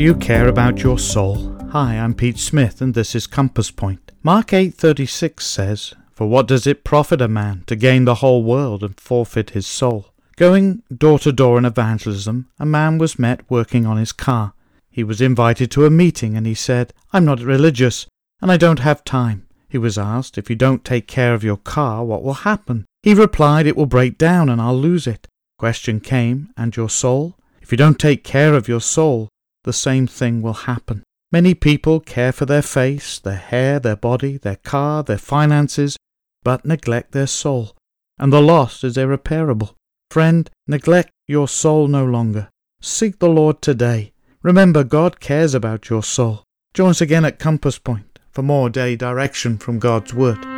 Do you care about your soul? Hi, I'm Pete Smith and this is Compass Point. Mark 8:36 says, "For what does it profit a man to gain the whole world and forfeit his soul?" Going door to door in evangelism, a man was met working on his car. He was invited to a meeting and he said, "I'm not religious and I don't have time." He was asked, "If you don't take care of your car, what will happen?" He replied, "It will break down and I'll lose it." Question came, "And your soul?" If you don't take care of your soul, the same thing will happen. Many people care for their face, their hair, their body, their car, their finances, but neglect their soul, and the loss is irreparable. Friend, neglect your soul no longer. Seek the Lord today. Remember, God cares about your soul. Join us again at Compass Point for more day direction from God's Word.